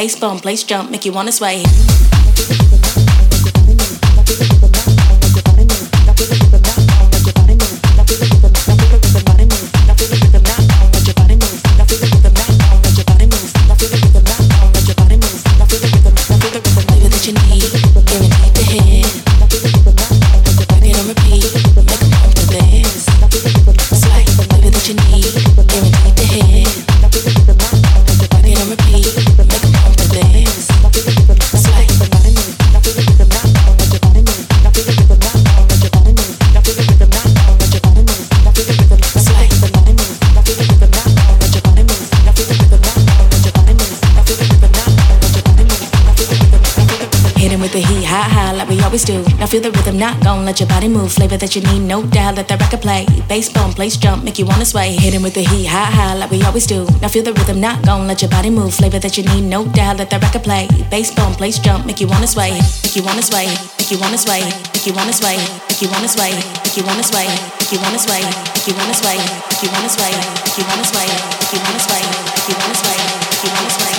Bass bump, place jump, make you wanna sway. Always do. Now feel the rhythm, not gon' let your body move. Flavor that you need, no doubt. Let the record play. Bass bump, place jump, make you wanna sway. Hit him with the heat, high high, like we always do. Now feel the rhythm, not gon' let your body move. Flavor that you need, no doubt. Let the record play. Bass bump, place jump, make you wanna sway. Make you wanna sway. Make you wanna sway. Make you wanna sway. Make you wanna sway. Make you wanna sway. Make you wanna sway. Make you wanna sway. Make you wanna sway. Make you wanna sway. Make you wanna sway. Make you wanna sway. Make you wanna sway.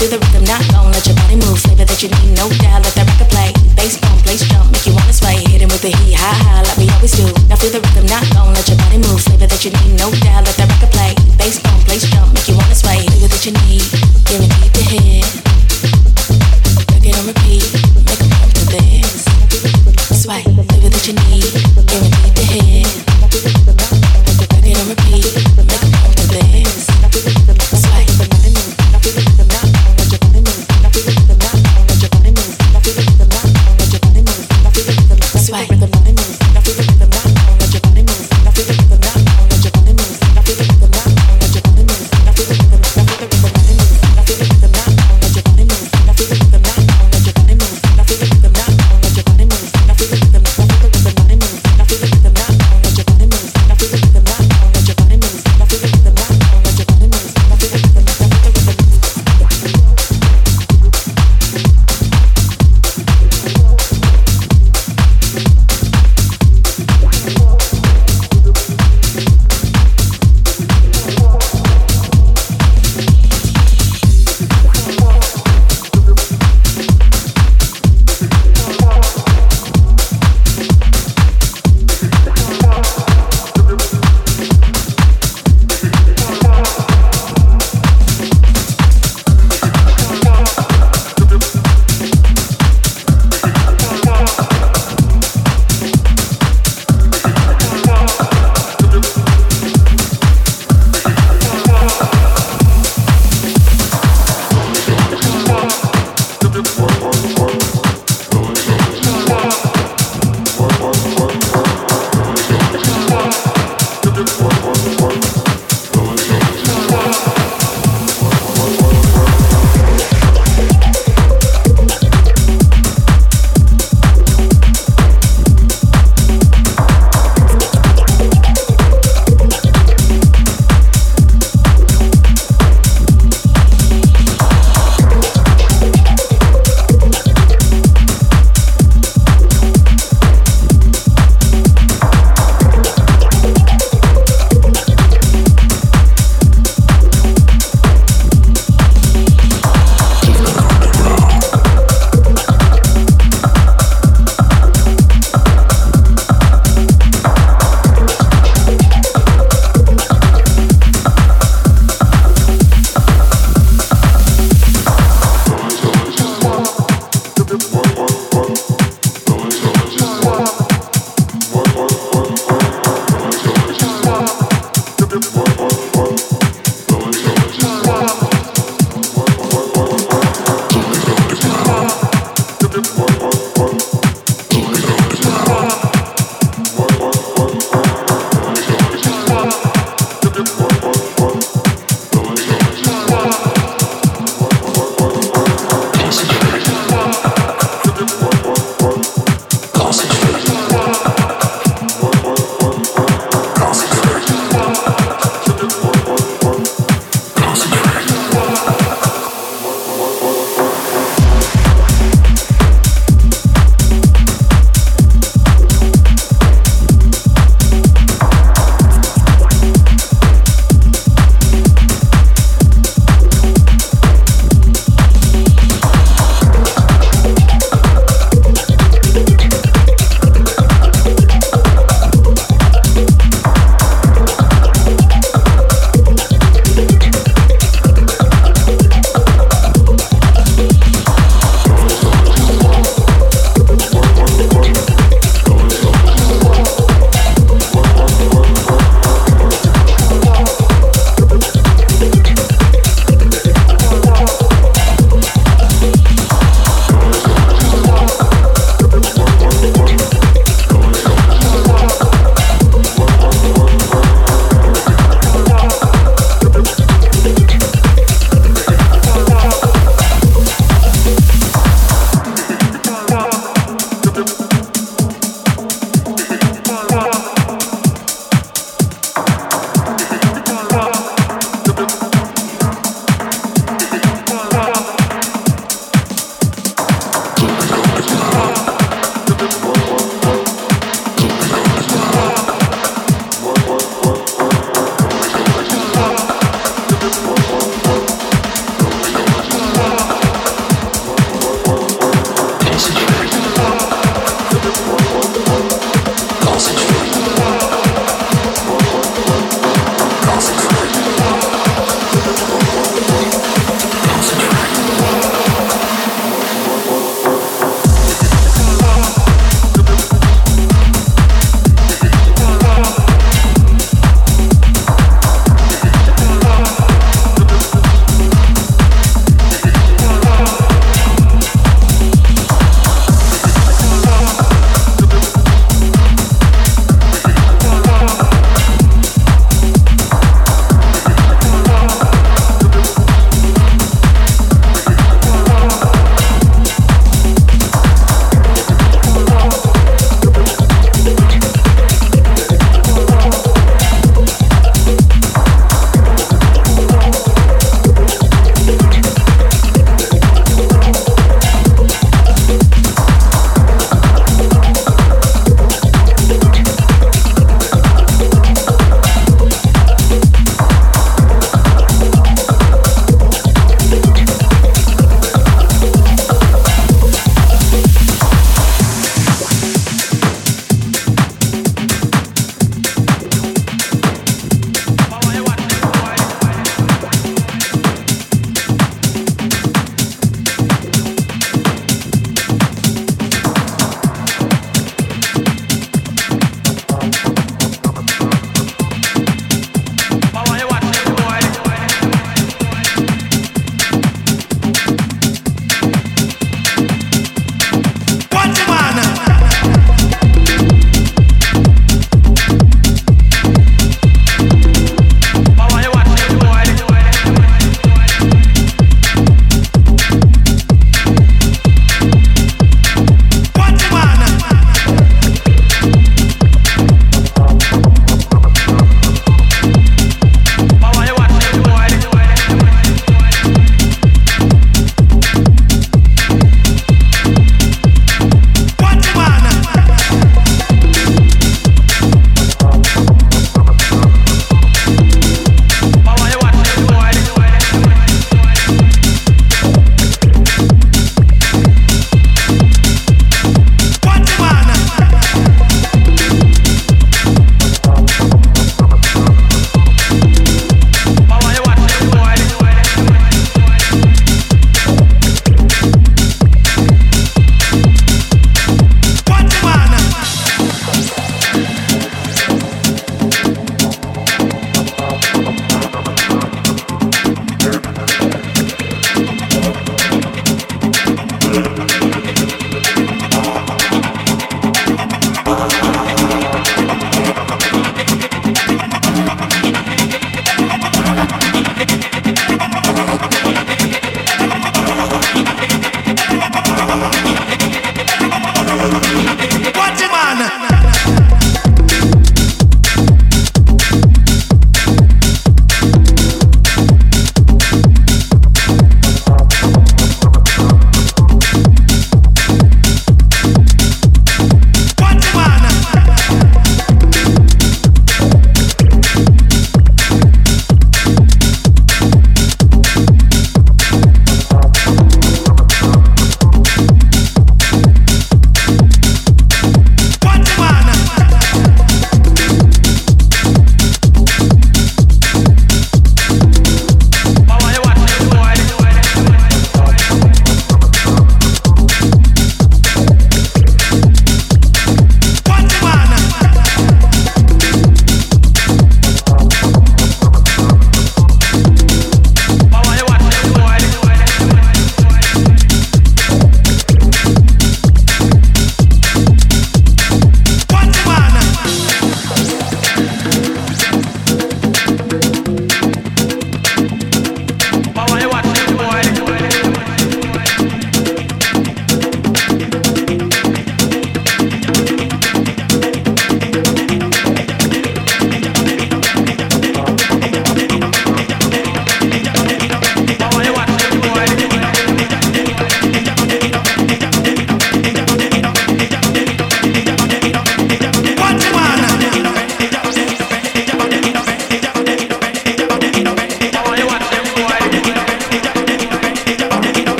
Feel the rhythm, not gon' let your body move. Flavor that you need, no doubt. Let the record play. Bass bump, place jump, make you wanna sway. Hit him with the heat, high high, like we always do. Now feel the rhythm, not gon' let your body move. Flavor that you need, no doubt. Let the record play. Bass bump, place jump, make you wanna sway. Flavor that you need, guaranteed to hit. Record on repeat, make 'em pump to this. Sway, flavor that you need,